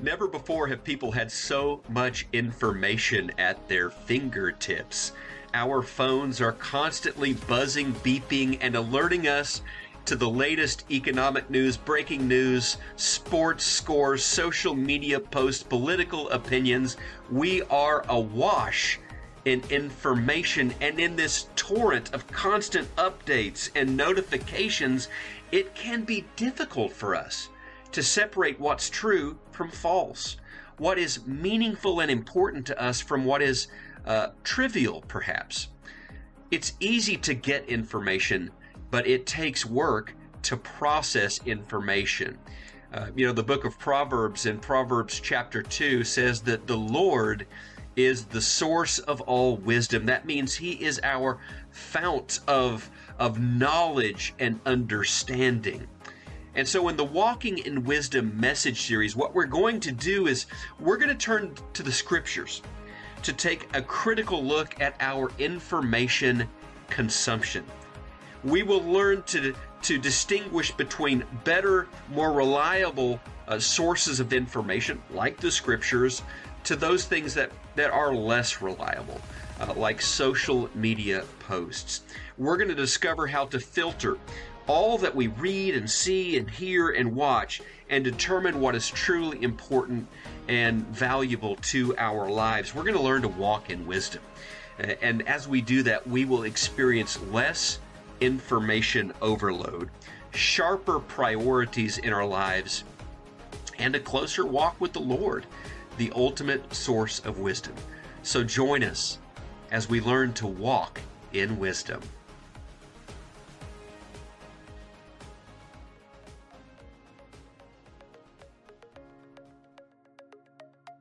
Never before have people had so much information at their fingertips. Our phones are constantly buzzing, beeping, and alerting us to the latest economic news, breaking news, sports scores, social media posts, political opinions. We are awash in information, and in this torrent of constant updates and notifications, it can be difficult for us to separate what's true from false, what is meaningful and important to us from what is uh, trivial, perhaps. It's easy to get information, but it takes work to process information. Uh, you know, the book of Proverbs in Proverbs chapter 2 says that the Lord is the source of all wisdom. That means He is our fount of, of knowledge and understanding. And so, in the Walking in Wisdom message series, what we're going to do is we're going to turn to the scriptures to take a critical look at our information consumption. We will learn to, to distinguish between better, more reliable uh, sources of information, like the scriptures, to those things that, that are less reliable, uh, like social media posts. We're going to discover how to filter all that we read and see and hear and watch and determine what is truly important and valuable to our lives. We're going to learn to walk in wisdom. And as we do that, we will experience less information overload, sharper priorities in our lives, and a closer walk with the Lord, the ultimate source of wisdom. So join us as we learn to walk in wisdom.